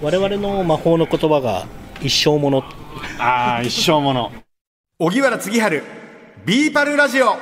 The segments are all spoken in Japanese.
我々の魔法の言葉が一生もの。ああ一生もの。荻原次春ビーパルラジオ。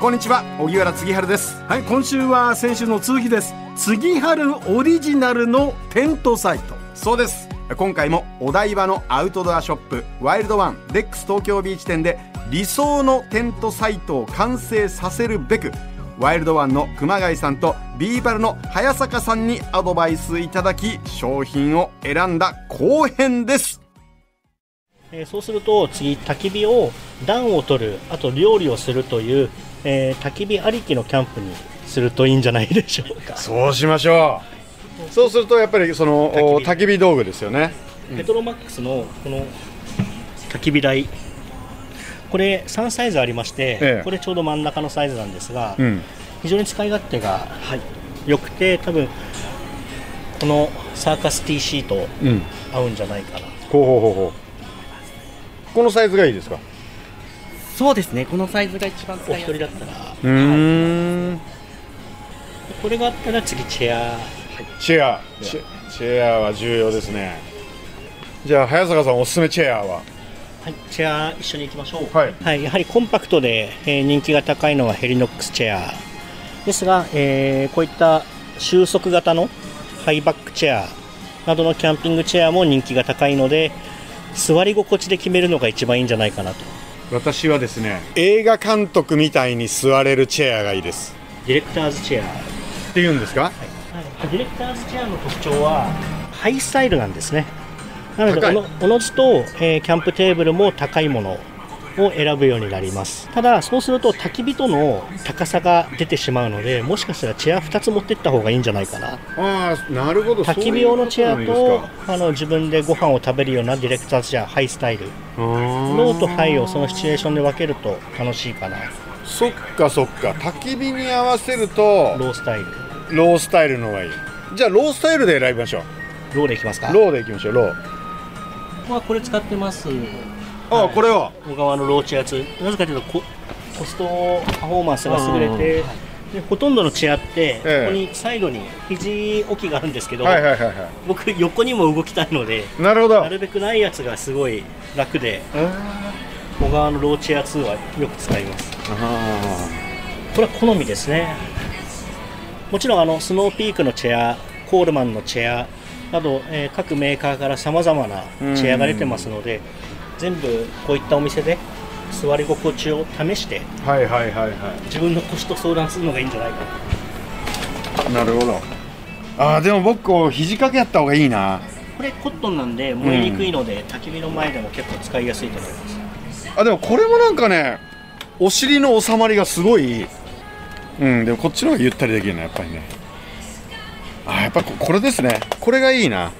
こんにちは荻原次春です。はい今週は先週の続きです。次春オリジナルのテントサイト。そうです。今回もお台場のアウトドアショップワイルドワンレックス東京ビーチ店で理想のテントサイトを完成させるべくワイルドワンの熊谷さんとビーバルの早坂さんにアドバイスいただき商品を選んだ後編です。えーそうすると次焚き火を暖を取るあと料理をするという、えー焚き火ありきのキャンプにするといいんじゃないでしょうか。そうしましょう。そうするとやっぱりそのお焚き火道具ですよね。ペトロマックスのこの焚き火台これ3サイズありまして、ええ。これちょうど真ん中のサイズなんですが、うん。非常に使い勝手が良くて多分このサーカス T シートうん。合うんじゃないかな。ほうほうほうほう。このサイズがいいですか？そうですね、このサイズが一番お使いやすい。一人だったらうーん。これがあったら次チェア。チェア。チェチェアは重要ですね。じゃあ早坂さんおすすめチェアは？はい、チェア一緒に行きましょう。はい。やはりコンパクトで、えー人気が高いのはヘリノックスチェア。ですが、えーこういった収束型のハイバックチェアなどのキャンピングチェアも人気が高いので座り心地で決めるのが一番いいんじゃないかなと。私はですね映画監督みたいに座れるチェアがいいです。ディレクターズチェア、って言うんですか？はい。ディレクターズチェアの特徴はハイスタイルなんですねなのでおのおのずと、えーキャンプテーブルも高いものを選ぶようになります。ただそうすると焚き火との高さが出てしまうのでもしかしたらチェア2つ持ってった方がいいんじゃないかな。ああなるほど。焚き火用のチェアとあの自分でご飯を食べるようなディレクターズチェアハイスタイル。なんロですかーとハイをそのシチュエーションで分けると楽しいかな。そっかそっか。焚き火に合わせるとロースタイル。ロースタイルの方がいい。じゃあロースタイルで選びましょローでいきますか。うローでいきましょうローまあこれ使ってます。ああこれは小川のローチェア2なぜかというとココストパフォーマンスが優れてでほとんどのチェアって、ええ。ここにサイドに肘置きがあるんですけど、はいはいはいは僕横にも動きたいのでいなるほど。なるべくないやつがすごい楽で小川のローチェア2はよく使います。あ。これは好みですね。もちろんあのスノーピークのチェアコールマンのチェアなど、えー各メーカーからさまざまなチェアが出てますので全部こういったお店で座り心地を試してあはいはいはいは自分の腰と相談するのがいいんじゃないかいなるほど。ああでも僕こう肘掛けやった方がいいな。これコットンなんで燃えにくいので、焚き火の前でも結構使いやすいと思います。あでもこれもなんかねお尻の収まりがすごいうんでもこっちの方がゆったりできるなやっぱりねあやっぱここれですね。これがいいな。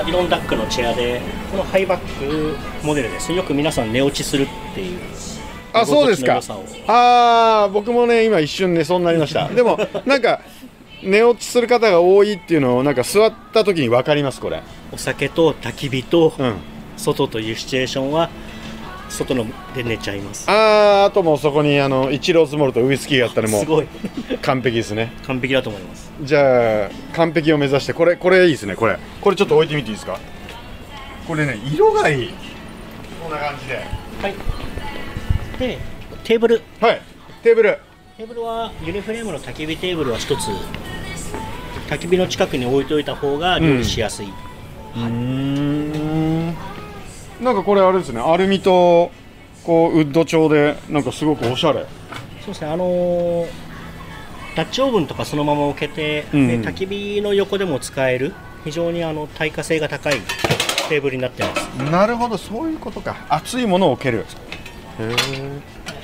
アビロンダックのチェアでこのハイバックモデルです。よく皆さん寝落ちするっていう。あそうですか。ああ僕もね今一瞬寝そうになりました。でもなんか寝落ちする方が多いっていうのをなんか座った時に分かりますこれ。お酒と焚き火とうん。外というシチュエーションは外ので寝ちゃいます。あーあともうそこにあのイチロースモールとウイスキーがあったらもすごい。う完璧ですね。完璧だと思います。じゃあ完璧を目指してこれこれ。いいですねこれこれちょっと置いてみていいですか？これね色がいい。こんな感じで。はい。でテーブル。はい。テーブル。テーブルはユニフレームの焚き火テーブルは一つ。焚き火の近くに置いといた方が料理しやすい、うんなんかこれあれですねアルミとこうウッド調でなんかすごくおしゃれ。そうですねあのーダッチオーブンとかそのまま置けて、うん。で焚き火の横でも使える非常にあの耐火性が高いテーブルになってます。なるほどそういうことか。熱いものを置ける。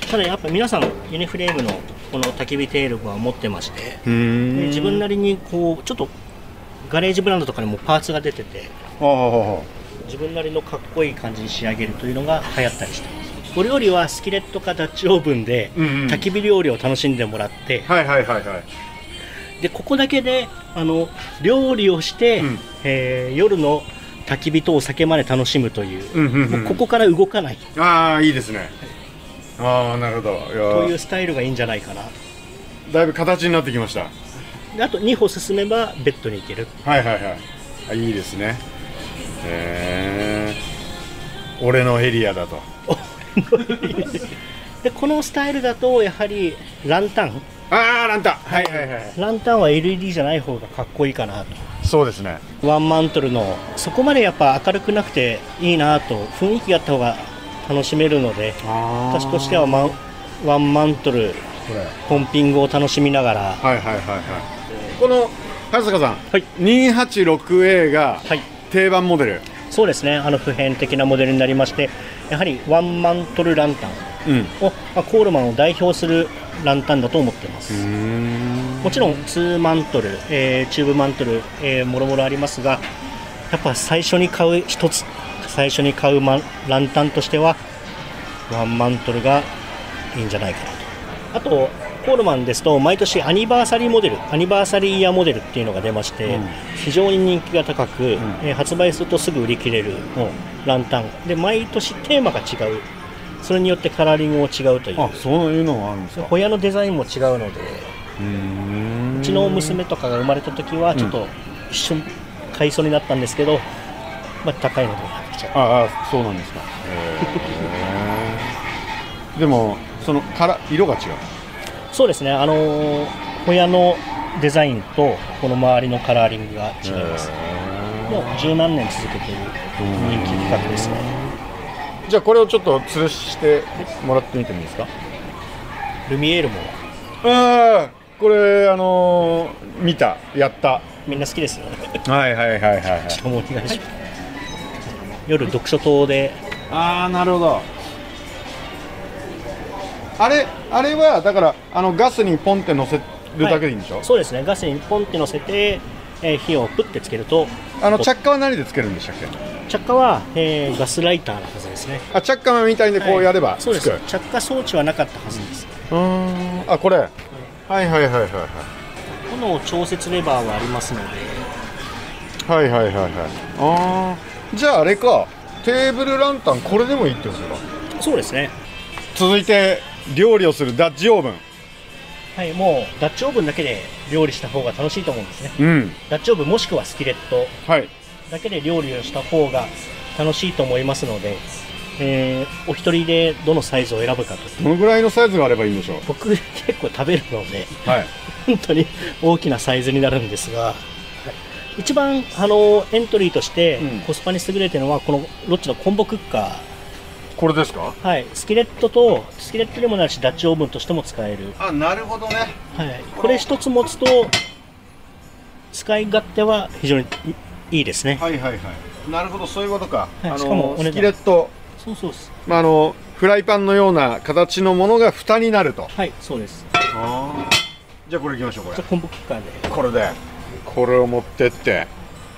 ただやっぱ皆さんユニフレームのこの焚き火テーブルは持ってまして自分なりにこうちょっとガレージブランドとかにもパーツが出ててああ自分なりのかっこいい感じに仕上げるというのが流行ったりしてます。お料理はスキレットかダッチオーブンでうんうん。焚き火料理を楽しんでもらって、はいはいはいはい。でここだけであの料理をして、うん。えー夜の焚き火とお酒まで楽しむという,、うんうんうん。ここから動かない。ああいいですね。ああなるほど。というスタイルがいいんじゃないかな。だいぶ形になってきました。であと2歩進めばベッドに行ける。はいはいはい。あいいですねへえ俺のエリアだと。でこのスタイルだとやはりランタン。ああランタン。はいはいはい。ランタンは LED じゃない方がかっこいいかなそうですね。とワンマントルのそこまでやっぱ明るくなくていいなと雰囲気があった方が楽しめるので私としてはマンワンマントルポンピングを楽しみながら。はいはいはいはい。この春坂さん、はい。286A がはい定番モデル、そうですね。あの普遍的なモデルになりましてやはりワンマントルランタン。うん。を、まあ、コールマンを代表するランタンだと思ってます、もちろん2マントル、えーチューブマントル、えーもろもろありますがやっぱ最初に買う一つ最初に買うランタンとしてはワンマントルがいいんじゃないかなと。あとコールマンですと毎年アニバーサリーモデルアニバーサリーイヤーモデルっていうのが出まして、非常に人気が高く、えー発売するとすぐ売り切れるランタン。で毎年テーマが違う。それによってカラーリングも違うという。あそういうのがあるんですか？ホヤのデザインも違うので。うん。うちの娘とかが生まれた時はちょっと一瞬買いそうになったんですけど、まあ、高いのでやってきちゃうああそうなんですか。でもそのから色が違うそうですね。あのーホヤのデザインとこの周りのカラーリングが違います。もう十何年続けている人気企画ですね。じゃあこれをちょっと吊るしてもらってみてもいいですか？ルミエールも。ああこれあのー見たやった。みんな好きですよね。はいはいはいはいはい。もうお願いします。夜読書灯でああなるほどあれあれはだからあのガスにポンって乗せるだけでいいんでしょ、そうですね。ガスにポンって乗せて、えー火をプッてつけるとあの着火は何でつけるんでしたっけ？着火は、えーガスライターのはずですね。あ着火みたいにこうやればはいそうです。着火装置はなかったはずです、うーん。あこれ。はいはいはいはいはい炎調節レバーはありますので。はいはいはいはい。ああじゃああれか。テーブルランタンこれでもいいってことか。そうですね。続いて料理をするダッチオーブン。はいもうダッチオーブンだけで料理した方が楽しいと思うんですね。うん。ダッチオーブンもしくはスキレット。はい。だけで料理をした方が楽しいと思いますので、えーお一人でどのサイズを選ぶかと。どのぐらいのサイズがあればいいんでしょう？僕結構食べるのではい。本当に大きなサイズになるんですが一番あのエントリーとしてうん。コスパに優れてるのはこのロッチのコンボクッカこれですか？ー、はい、スキレットとスキレットでもなるしダッチオーブンとしても使える、あなるほどね。はい、これ一つ持つと使い勝手は非常にいいですね、はいはいはい。なるほどそういうことか、はい。あしかもスキレット、そうそうです。まあ、あのフライパンのような形のものが蓋になると。はいそうです。じゃあこれいきましょうこじゃあコンボクッカーで。れこれで。これを持ってって。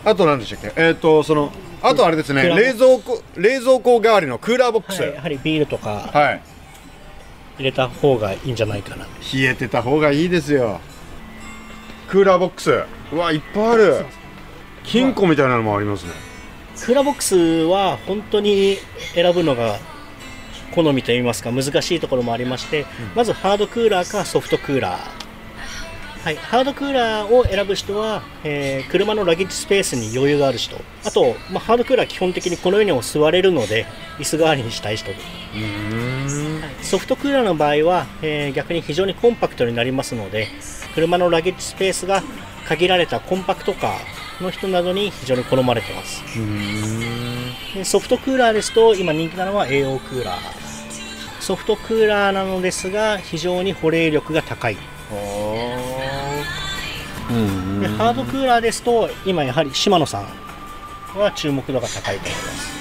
あと何でしたっけ？えっ、とそのあとあれですね冷蔵庫冷蔵庫代わりのクーラーボックス。はい、やはりビールとかはい。入れた方がいいんじゃないかな。冷えてた方がいいですよ。クーラーボックス。うわいっぱいある。金庫みたいなのもありますね。クーラーボックスは本当に選ぶのが好みといいますか難しいところもありまして、まずハードクーラーかソフトクーラー、はい、ハードクーラーを選ぶ人は、えー車のラゲッジスペースに余裕がある人。あと、まあ、ハードクーラー基本的にこのようにも座れるので椅子代わりにしたい人。ソフトクーラーの場合は、えー逆に非常にコンパクトになりますので車のラゲッジスペースが限られたコンパクトカーの人などに非常に好まれてます。でソフトクーラーですと今人気なのは AO クーラー。ソフトクーラーなのですが非常に保冷力が高いでハードクーラーですと今やはり島野さんは注目度が高いと思います。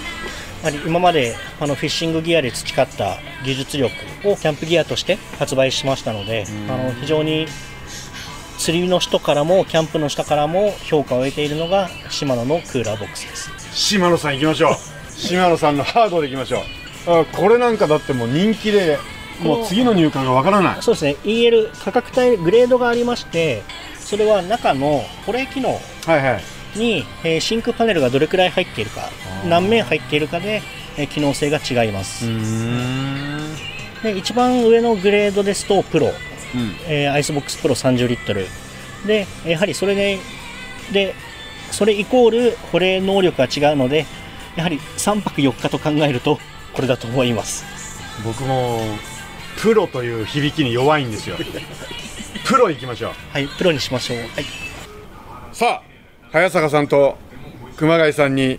やはり今まであのフィッシングギアで培った技術力をキャンプギアとして発売しましたのであの非常に釣りの人からもキャンプの人からも評価を得ているのが島野のクーラーボックスです。島野さん行きましょう。島野さんのハードで行きましょう。あこれなんかだってもう人気でもう次の入荷がわからない。そうですね。EL 価格帯グレードがありましてそれは中の保冷機能はいはい。に、えー真空パネルがどれくらい入っているか何面入っているかで、えー機能性が違います、で一番上のグレードですとプロ、えーアイスボックスプロ30リットル。でやはりそれででそれイコール保冷能力が違うのでやはり3泊4日と考えるとこれだと思います。僕もプロという響きに弱いんですよ プロ行きましょう。はいプロにしましょう。はい。さあ早坂さんと熊谷さんに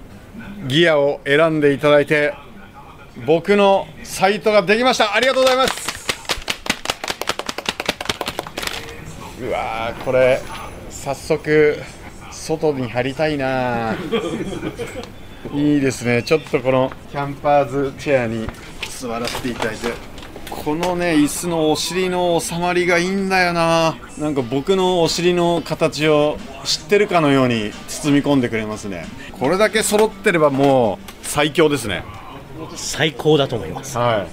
ギアを選んでいただいて僕のサイトができました。ありがとうございます。うわーこれ早速外に貼りたいな。いいですね。ちょっとこのキャンパーズチェアに座らせていただいてこのね椅子のお尻の収まりがいいんだよな。なんか僕のお尻の形を知ってるかのように包み込んでくれますね。これだけ揃ってればもう最強ですね。最高だと思います。はい。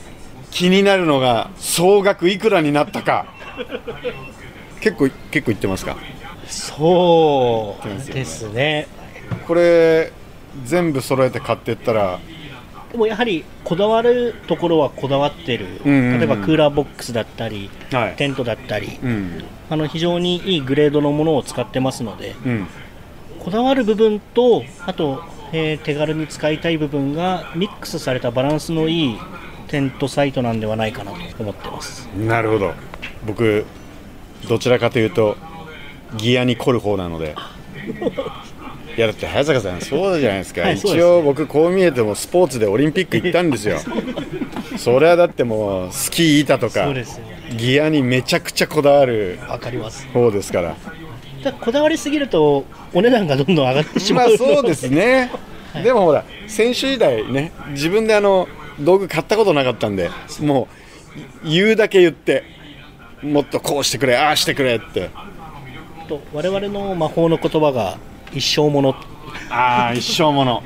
気になるのが総額いくらになったか。結構結構いってますか？そうですね。これ全部揃えて買ってったらでもやはりこだわるところはこだわってる、うんうんうん。例えばクーラーボックスだったり、はい。テントだったり、うん。あの非常にいいグレードのものを使ってますので、うん。こだわる部分と、あと、えー手軽に使いたい部分がミックスされたバランスのいいテントサイトなんではないかなと思ってます。なるほど。僕どちらかというとギアに凝る方なので いやだって早坂さんそうじゃないですか、はい一応僕こう見えてもスポーツでオリンピック行ったんですよ。それはだってもうスキー板とかそうですよギアにめちゃくちゃこだわるわかります。方ですから。ただこだわりすぎると、お値段がどんどん上がってしまう。のまあそうですね、でもほら選手時代ね自分であの道具買ったことなかったんでもう言うだけ言ってもっとこうしてくれああしてくれって。と我々の魔法の言葉が一生ものああ一生もの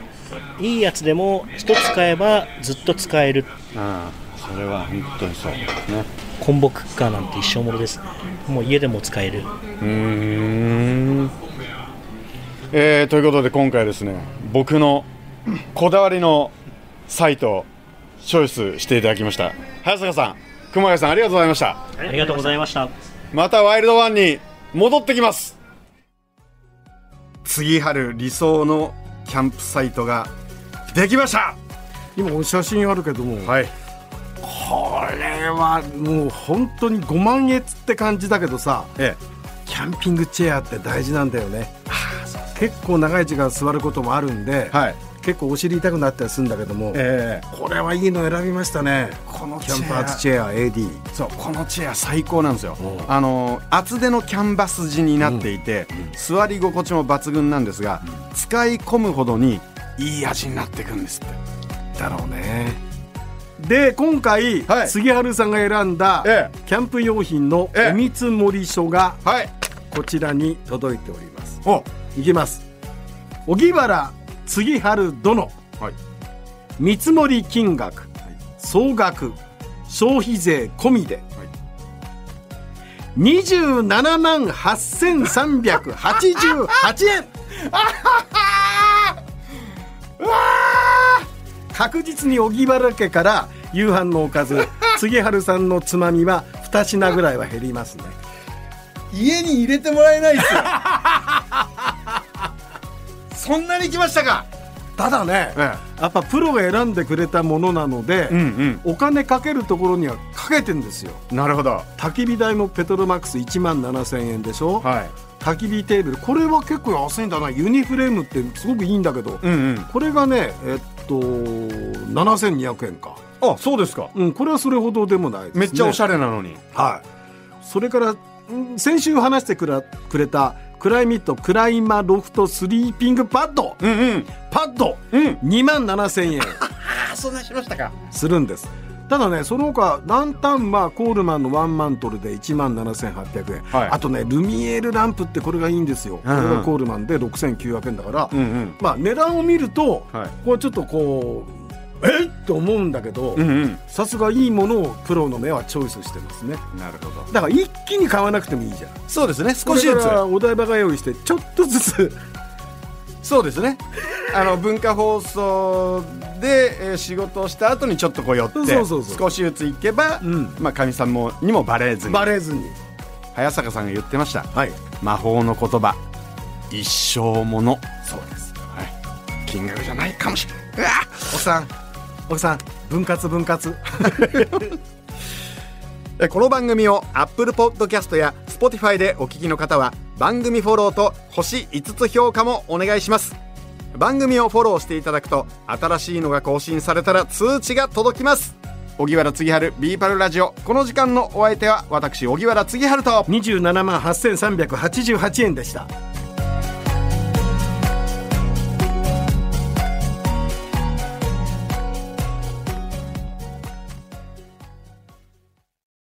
いいやつでも一つ使えばずっと使える。ああそれは本当にそう。ね。コンボクッカーなんて一生ものです。ねもう家でも使える。うーん。えー、ということで今回ですね僕のこだわりのサイトをチョイスしていただきました。早坂さん熊谷さんありがとうございました。ありがとうございました。またワイルドワンに戻ってきます次春理想のキャンプサイトができました。今お写真あるけども、はい。これはもう本当に5万円って感じだけどさえキャンピングチェアって大事なんだよね。結構長い時間座ることもあるんで、えはい結構お尻痛くなったりするんだけども、ええ。これはいいの選びましたね。このキャンパーズチェア AD そうこのチェア最高なんですよ。あの厚手のキャンバス地になっていて、座り心地も抜群なんですが、使い込むほどにいい味になっていくんですって。だろうね。で今回、はい。杉春さんが選んだ、えキャンプ用品のええ。お見積もり書がはい。こちらに届いております。お。いきます。荻原杉春殿、はい。見積もり金額、総額消費税込みで、27万8388円。確実に荻原家から夕飯のおかず杉春さんのつまみは2品ぐらいは減りますね。家に入れてもらえないですよ そんなに来ましたか。ただね、えやっぱプロが選んでくれたものなので、うんお金かけるところにはかけてんですよ。うんなるほど。焚き火台もペトロマックス1万7000円でしょ、はい。焚き火テーブルこれは結構安いんだな。ユニフレームってすごくいいんだけど、うんうん。これがねえっと7200円か。あそうですか。うんこれはそれほどでもないです、ね、めっちゃおしゃれれなのに。はい。それからうん先週話してくれた Klymit Klymaloft スリーピングパッド。うんうん。パッド。うん。2万7000円。あそんなしましたか。するんです。ただねその他ランタンはコールマンのワンマントルで1万7800円、はい。あとねルミエールランプってこれがいいんですよ、うんうん。これがコールマンで6900円だから、うんうん。まあ値段を見ると、はい。これちょっとこうえっ？と思うんだけどさすがいいものをプロの目はチョイスしてますね。なるほど。だから一気に買わなくてもいいじゃん。そうですね。少しずつ。お台場が用意してちょっとずつ。そうですね。あの文化放送で、えー仕事をした後にちょっとこう寄って少しずつ行けばうん。まあかみさんもにもバレずに。バレずに。早坂さんが言ってました。はい。魔法の言葉。一生もの。そうです、はい、金額じゃないかもしれない。うわ奥さん奥さん分割分割。この番組を Apple Podcast や Spotify でお聞きの方は番組フォローと星5つ評価もお願いします。番組をフォローしていただくと新しいのが更新されたら通知が届きます。荻原次春ビーパルラジオ。この時間のお相手は私荻原次春と。27万8388円でした。